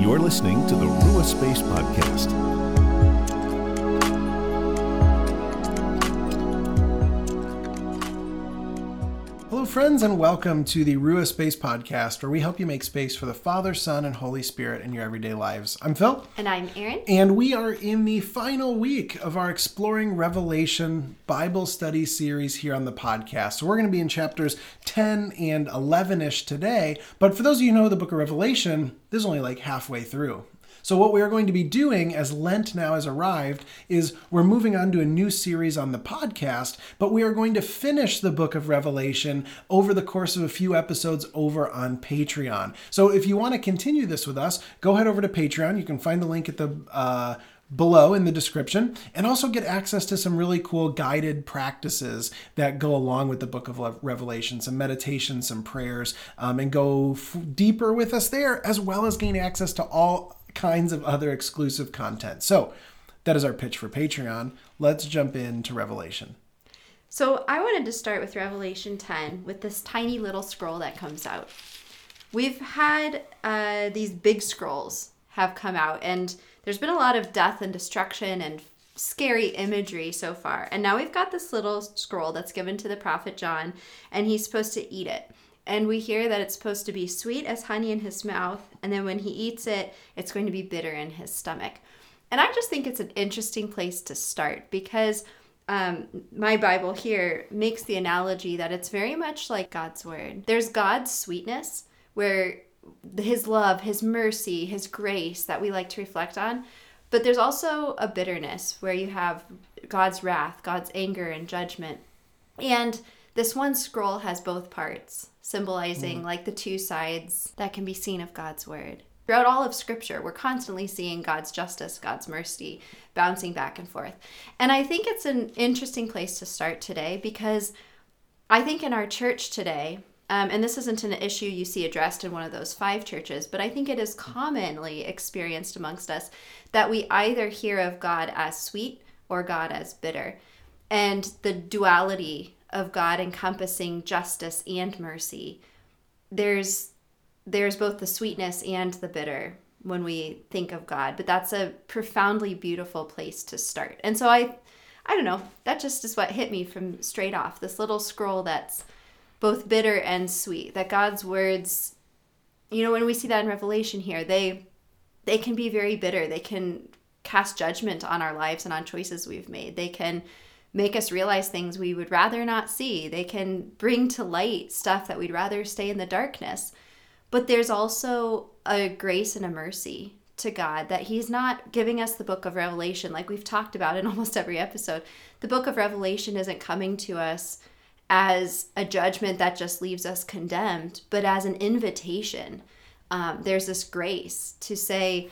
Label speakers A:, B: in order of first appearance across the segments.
A: You're listening to the Rua Space Podcast.
B: Hello, friends, and welcome to the Rua Space Podcast, where we help you make space for the Father, Son, and Holy Spirit in your everyday lives. I'm Phil.
C: And I'm Erin.
B: And we are in the final week of our Exploring Revelation Bible study series here on the podcast. So we're going to be in chapters 10 and 11 ish today. But for those of you who know the book of Revelation, this is only like halfway through. So, what we are going to be doing as Lent now has arrived is we're moving on to a new series on the podcast, but we are going to finish the book of Revelation over the course of a few episodes over on Patreon. So, if you want to continue this with us, go head over to Patreon. You can find the link at the uh, below in the description and also get access to some really cool guided practices that go along with the book of revelation some meditation some prayers um, and go f- deeper with us there as well as gain access to all kinds of other exclusive content. So that is our pitch for Patreon. Let's jump into Revelation.
C: So I wanted to start with Revelation 10 with this tiny little scroll that comes out. We've had uh, these big scrolls have come out, and there's been a lot of death and destruction and scary imagery so far. And now we've got this little scroll that's given to the prophet John, and he's supposed to eat it. And we hear that it's supposed to be sweet as honey in his mouth, and then when he eats it, it's going to be bitter in his stomach. And I just think it's an interesting place to start because um, my Bible here makes the analogy that it's very much like God's Word. There's God's sweetness, where his love, his mercy, his grace that we like to reflect on. But there's also a bitterness where you have God's wrath, God's anger and judgment. And this one scroll has both parts symbolizing mm. like the two sides that can be seen of God's word. Throughout all of scripture, we're constantly seeing God's justice, God's mercy bouncing back and forth. And I think it's an interesting place to start today because I think in our church today, um, and this isn't an issue you see addressed in one of those five churches, but I think it is commonly experienced amongst us that we either hear of God as sweet or God as bitter. And the duality of God encompassing justice and mercy. There's there's both the sweetness and the bitter when we think of God, but that's a profoundly beautiful place to start. And so I I don't know, that just is what hit me from straight off. This little scroll that's both bitter and sweet. That God's words you know, when we see that in Revelation here, they they can be very bitter. They can cast judgment on our lives and on choices we've made. They can make us realize things we would rather not see. They can bring to light stuff that we'd rather stay in the darkness. But there's also a grace and a mercy to God that He's not giving us the book of Revelation like we've talked about in almost every episode. The book of Revelation isn't coming to us as a judgment that just leaves us condemned, but as an invitation. Um, there's this grace to say,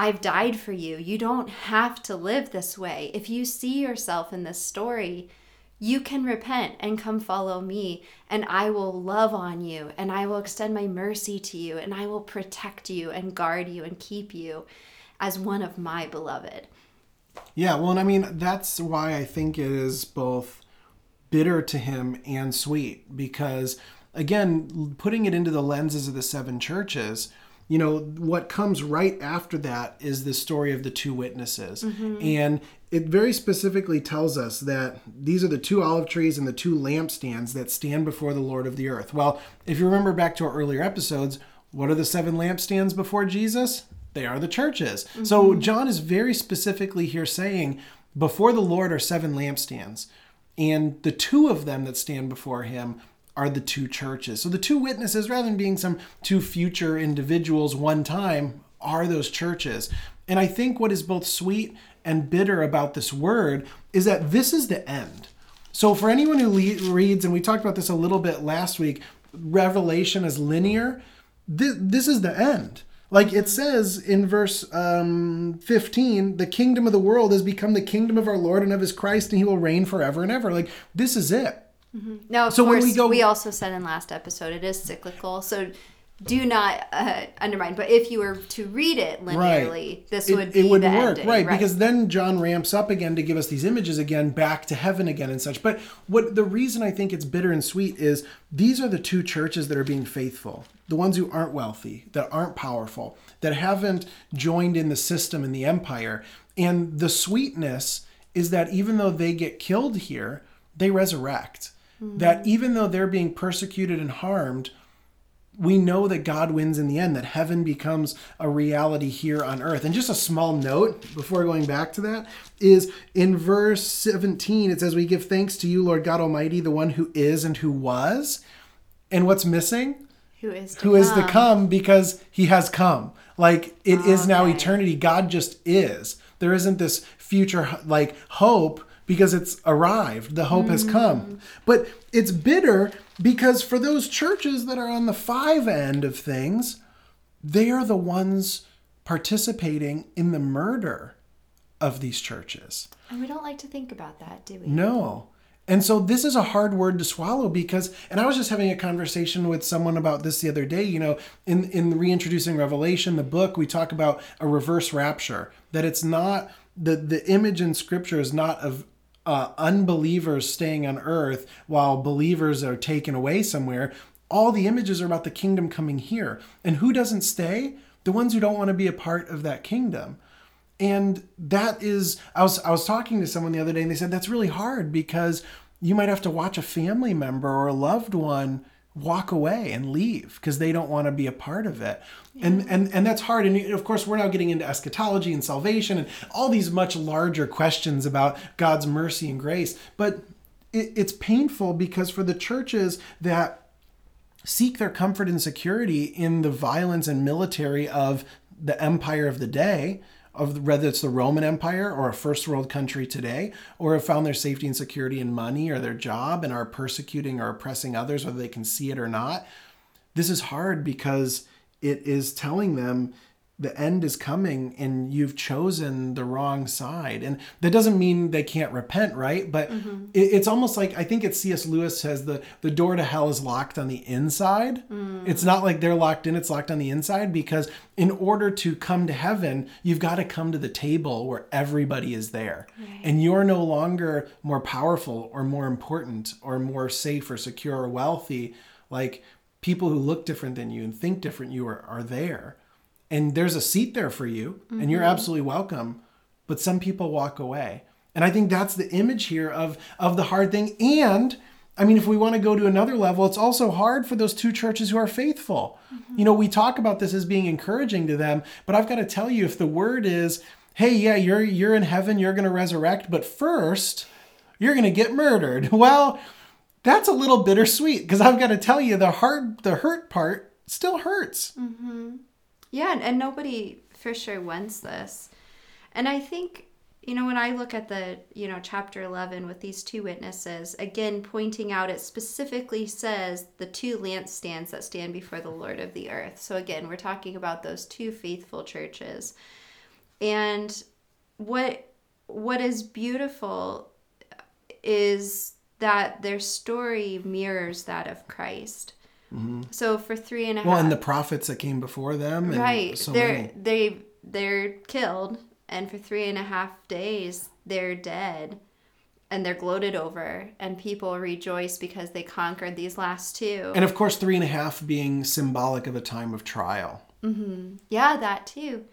C: I've died for you. You don't have to live this way. If you see yourself in this story, you can repent and come follow me, and I will love on you, and I will extend my mercy to you, and I will protect you and guard you and keep you as one of my beloved.
B: Yeah, well, and I mean, that's why I think it is both bitter to him and sweet, because again, putting it into the lenses of the seven churches, you know, what comes right after that is the story of the two witnesses. Mm-hmm. And it very specifically tells us that these are the two olive trees and the two lampstands that stand before the Lord of the earth. Well, if you remember back to our earlier episodes, what are the seven lampstands before Jesus? They are the churches. Mm-hmm. So John is very specifically here saying, before the Lord are seven lampstands. And the two of them that stand before him are the two churches. So the two witnesses, rather than being some two future individuals one time, are those churches. And I think what is both sweet and bitter about this word is that this is the end. So for anyone who le- reads, and we talked about this a little bit last week, Revelation is linear. This, this is the end. Like it says in verse um, 15, the kingdom of the world has become the kingdom of our Lord and of his Christ, and he will reign forever and ever. Like this is it.
C: Mm-hmm. Now, of so course, when we go, we also said in last episode it is cyclical. So do not uh, undermine. But if you were to read it linearly, this would
B: it,
C: be
B: it would
C: the
B: work
C: ending,
B: right, because then john ramps up again to give us these images again back to heaven again and such but what the reason i think it's bitter and sweet is these are the two churches that are being faithful the ones who aren't wealthy that aren't powerful that haven't joined in the system and the empire and the sweetness is that even though they get killed here they resurrect that even though they're being persecuted and harmed we know that God wins in the end, that heaven becomes a reality here on earth. And just a small note before going back to that is in verse 17, it says, We give thanks to you, Lord God Almighty, the one who is and who was. And what's missing?
C: who is to
B: Who is to
C: come.
B: come because he has come. Like it is now
C: Okay.
B: eternity. God just is. There isn't this future like hope because it's arrived. The hope has come. Mm. But it's bitter because for those churches that are on the five end of things, they are the ones participating in the murder of these churches.
C: And we don't like to think about that, do we?
B: No. And so this is a hard word to swallow because and I was just having a conversation with someone about this the other day, you know, in in reintroducing Revelation, the book, we talk about a reverse rapture, that it's not the the image in scripture is not of uh, unbelievers staying on earth while believers are taken away somewhere. All the images are about the kingdom coming here. And who doesn't stay? The ones who don't want to be a part of that kingdom and that is i was i was talking to someone the other day and they said that's really hard because you might have to watch a family member or a loved one walk away and leave because they don't want to be a part of it. And and and that's hard and of course we're now getting into eschatology and salvation and all these much larger questions about god's mercy and grace. But it, it's painful because for the churches that seek their comfort and security in the violence and military of the empire of the day of whether it's the roman empire or a first world country today or have found their safety and security in money or their job and are persecuting or oppressing others whether they can see it or not this is hard because it is telling them the end is coming and you've chosen the wrong side. And that doesn't mean they can't repent right? But mm-hmm. it, it's almost like i think it's cs lewis says the, the door to hell is locked on the inside. Mm. It's not like they're locked in it's locked on the inside because in order to come to heaven you've got to come to the table where everybody is there. And you're no longer more powerful or more important or more safe or secure or wealthy. Like people who look different than you and think different you are, are there and there's a seat there for you and you're mm-hmm. absolutely welcome but some people walk away. And i think that's the image here of of the hard thing. And i mean if we want to go to another level it's also hard for those two churches who are faithful. Mm-hmm. You know we talk about this as being encouraging to them but i've got to tell you if the word is hey yeah you're you're in heaven you're going to resurrect but first you're going to get murdered well that's a little bittersweet because i've got to tell you the hard the hurt part still hurts mm-hmm.
C: Yeah, and, nobody for sure wants this. And I think, you know, when I look at the, you know, chapter 11 with these two witnesses, again, pointing out it specifically says the two lampstands that stand before the Lord of the earth. So again, we're talking about those two faithful churches. And what what is beautiful is that their story mirrors that of Christ. Mm-hmm. So for three and a half
B: Well, and the prophets that came before them, and
C: right
B: So
C: they're
B: many.
C: they they're killed and for three and a half days they're dead and they're gloated over and people rejoice because they conquered these last two
B: And of course, three and a half being symbolic of a time of trial. Mm-hmm.
C: yeah that too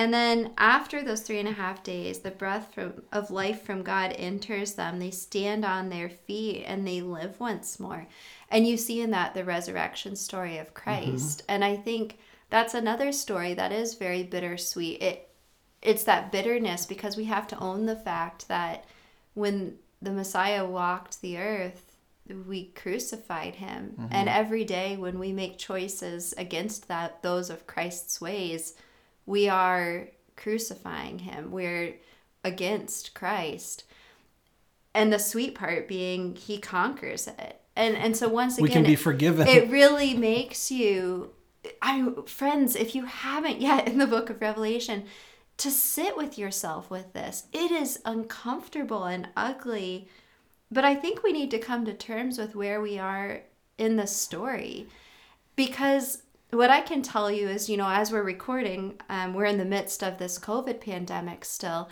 C: and then after those three and a half days the breath from, of life from god enters them. They stand on their feet and they live once more. And you see in that the resurrection story of mm-hmm. christ. And i think that's another story that is very bittersweet. It it's that bitterness because we have to own the fact that when the Messiah walked the earth, we crucified him. Mm-hmm. And every day when we make choices against that those of Christ's ways, we are crucifying him. We're against Christ. And the sweet part being he conquers it. And and so once again
B: We can be
C: it-
B: forgiven.
C: it really makes you I friends, if you haven't yet in the book of Revelation, to sit with yourself with this. It is uncomfortable and ugly, but I think we need to come to terms with where we are in the story because what I can tell you is, you know, as we're recording, um, we're in the midst of this COVID pandemic still.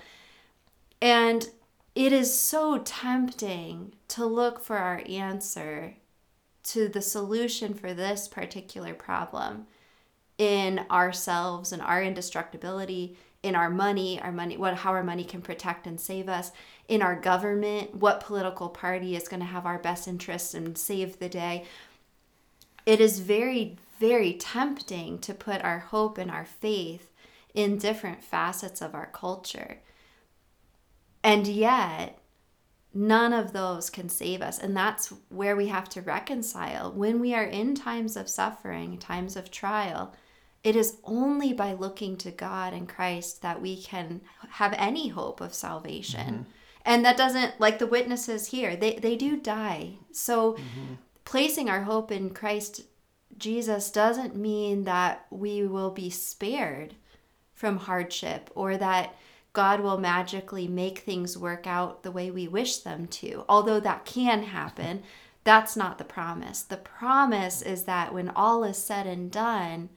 C: And it is so tempting to look for our answer to the solution for this particular problem in ourselves and our indestructibility in our money our money what how our money can protect and save us in our government what political party is going to have our best interests and save the day it is very very tempting to put our hope and our faith in different facets of our culture and yet none of those can save us and that's where we have to reconcile when we are in times of suffering times of trial it is only by looking to God and Christ that we can have any hope of salvation. Mm-hmm. And that doesn't, like the witnesses here, they, they do die. So mm-hmm. placing our hope in Christ Jesus doesn't mean that we will be spared from hardship or that God will magically make things work out the way we wish them to. Although that can happen, that's not the promise. The promise is that when all is said and done,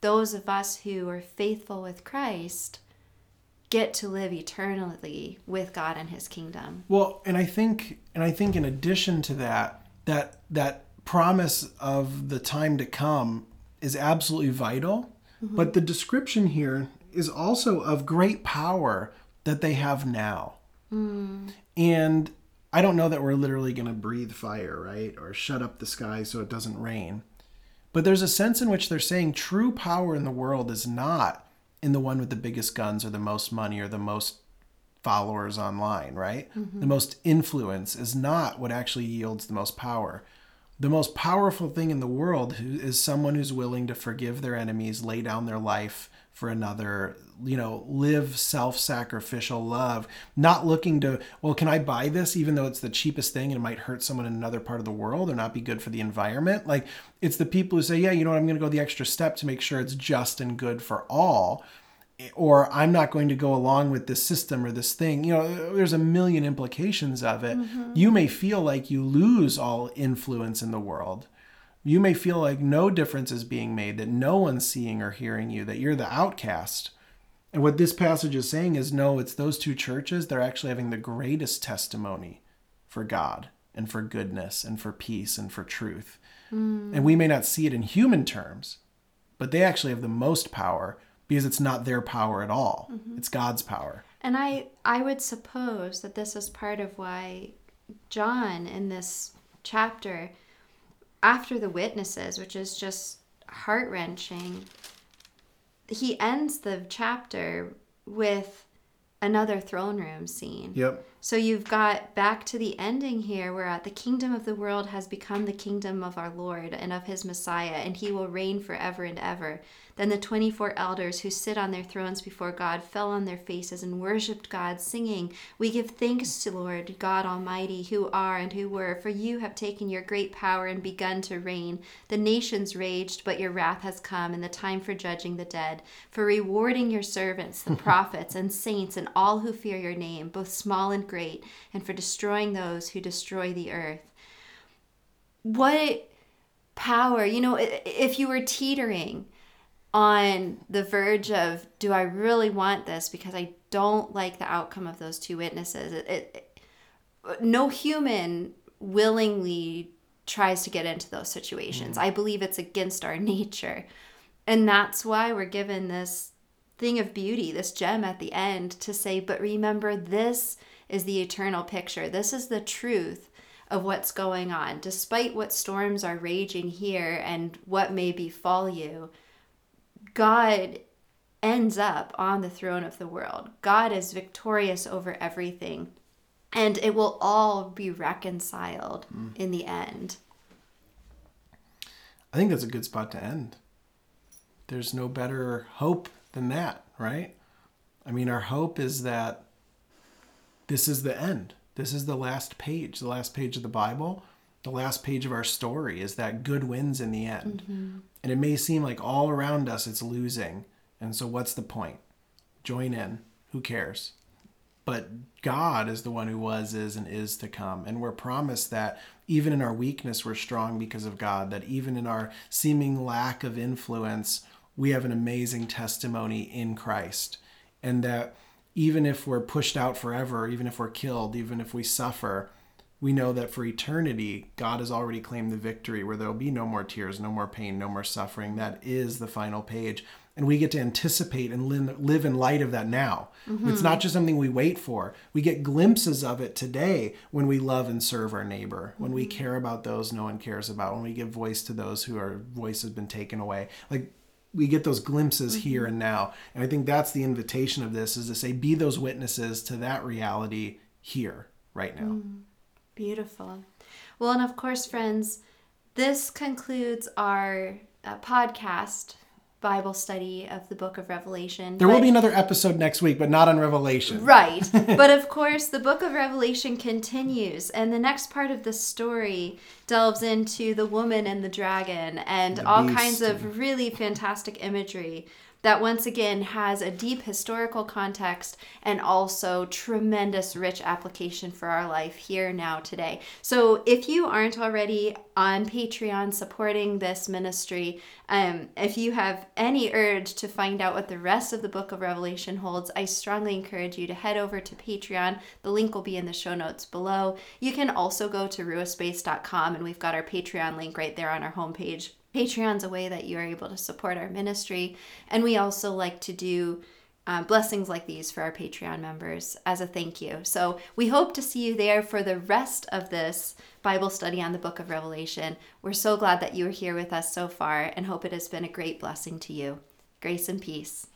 C: those of us who are faithful with Christ get to live eternally with God and his kingdom.
B: Well, and I think and I think in addition to that, that that promise of the time to come is absolutely vital. Mm-hmm. But the description here is also of great power that they have now. Mm. And I don't know that we're literally going to breathe fire, right? Or shut up the sky so it doesn't rain. But there's a sense in which they're saying true power in the world is not in the one with the biggest guns or the most money or the most followers online, right? Mm-hmm. The most influence is not what actually yields the most power. The most powerful thing in the world is someone who's willing to forgive their enemies, lay down their life for another, you know, live self sacrificial love, not looking to, well, can I buy this even though it's the cheapest thing and it might hurt someone in another part of the world or not be good for the environment? Like, it's the people who say, yeah, you know what, I'm going to go the extra step to make sure it's just and good for all. Or I'm not going to go along with this system or this thing. You know, there's a million implications of it. Mm-hmm. You may feel like you lose all influence in the world you may feel like no difference is being made, that no one's seeing or hearing you, that you're the outcast. And what this passage is saying is no, it's those two churches, they're actually having the greatest testimony for God and for goodness and for peace and for truth. Mm. And we may not see it in human terms, but they actually have the most power because it's not their power at all. Mm-hmm. It's God's power.
C: And I I would suppose that this is part of why John in this chapter after the witnesses, which is just heart wrenching, he ends the chapter with another throne room scene.
B: Yep.
C: So you've got back to the ending here where at the kingdom of the world has become the kingdom of our Lord and of his Messiah, and he will reign forever and ever. Then the 24 elders who sit on their thrones before God fell on their faces and worshiped God, singing, We give thanks to Lord God Almighty, who are and who were, for you have taken your great power and begun to reign. The nations raged, but your wrath has come, and the time for judging the dead, for rewarding your servants, the prophets and saints, and all who fear your name, both small and great, and for destroying those who destroy the earth. What power, you know, if you were teetering, on the verge of do I really want this because I don't like the outcome of those two witnesses. It, it, no human willingly tries to get into those situations. Mm. I believe it's against our nature. And that's why we're given this thing of beauty, this gem at the end to say, but remember, this is the eternal picture. This is the truth of what's going on. Despite what storms are raging here and what may befall you, God ends up on the throne of the world. God is victorious over everything. And it will all be reconciled mm. in the end.
B: I think that's a good spot to end. There's no better hope than that, right? I mean, our hope is that this is the end. This is the last page, the last page of the Bible the last page of our story is that good wins in the end. Mm-hmm. And it may seem like all around us it's losing. And so what's the point? Join in. Who cares? but God is the one who was, is, and is to come. And we're promised that even in our weakness, we're strong because of God, that even in our seeming lack of influence, we have an amazing testimony in Christ. And that even if we're pushed out forever, even if we're killed, even if we suffer, we know that for eternity, God has already claimed the victory where there'll be no more tears, no more pain, no more suffering. That is the final page. And we get to anticipate and live in light of that now. Mm-hmm. It's not just something we wait for. We get glimpses of it today when we love and serve our neighbor, when we mm-hmm. care about those no one cares about, when we give voice to those who our voice has been taken away. Like we get those glimpses mm-hmm. here and now. And I think that's the invitation of this is to say, be those witnesses to that reality here, right now. Mm.
C: Beautiful. Well, and of course, friends, this concludes our uh, podcast Bible study of the book of Revelation.
B: There but, will be another episode next week, but not on Revelation.
C: Right. but of course, the book of Revelation continues, and the next part of the story delves into the woman and the dragon and the all kinds of really fantastic imagery that once again has a deep historical context and also tremendous rich application for our life here now today. So if you aren't already on Patreon supporting this ministry, um, if you have any urge to find out what the rest of the book of Revelation holds, I strongly encourage you to head over to Patreon. The link will be in the show notes below. You can also go to ruaspace.com and we've got our Patreon link right there on our homepage Patreon's a way that you are able to support our ministry. And we also like to do uh, blessings like these for our Patreon members as a thank you. So we hope to see you there for the rest of this Bible study on the book of Revelation. We're so glad that you are here with us so far and hope it has been a great blessing to you. Grace and peace.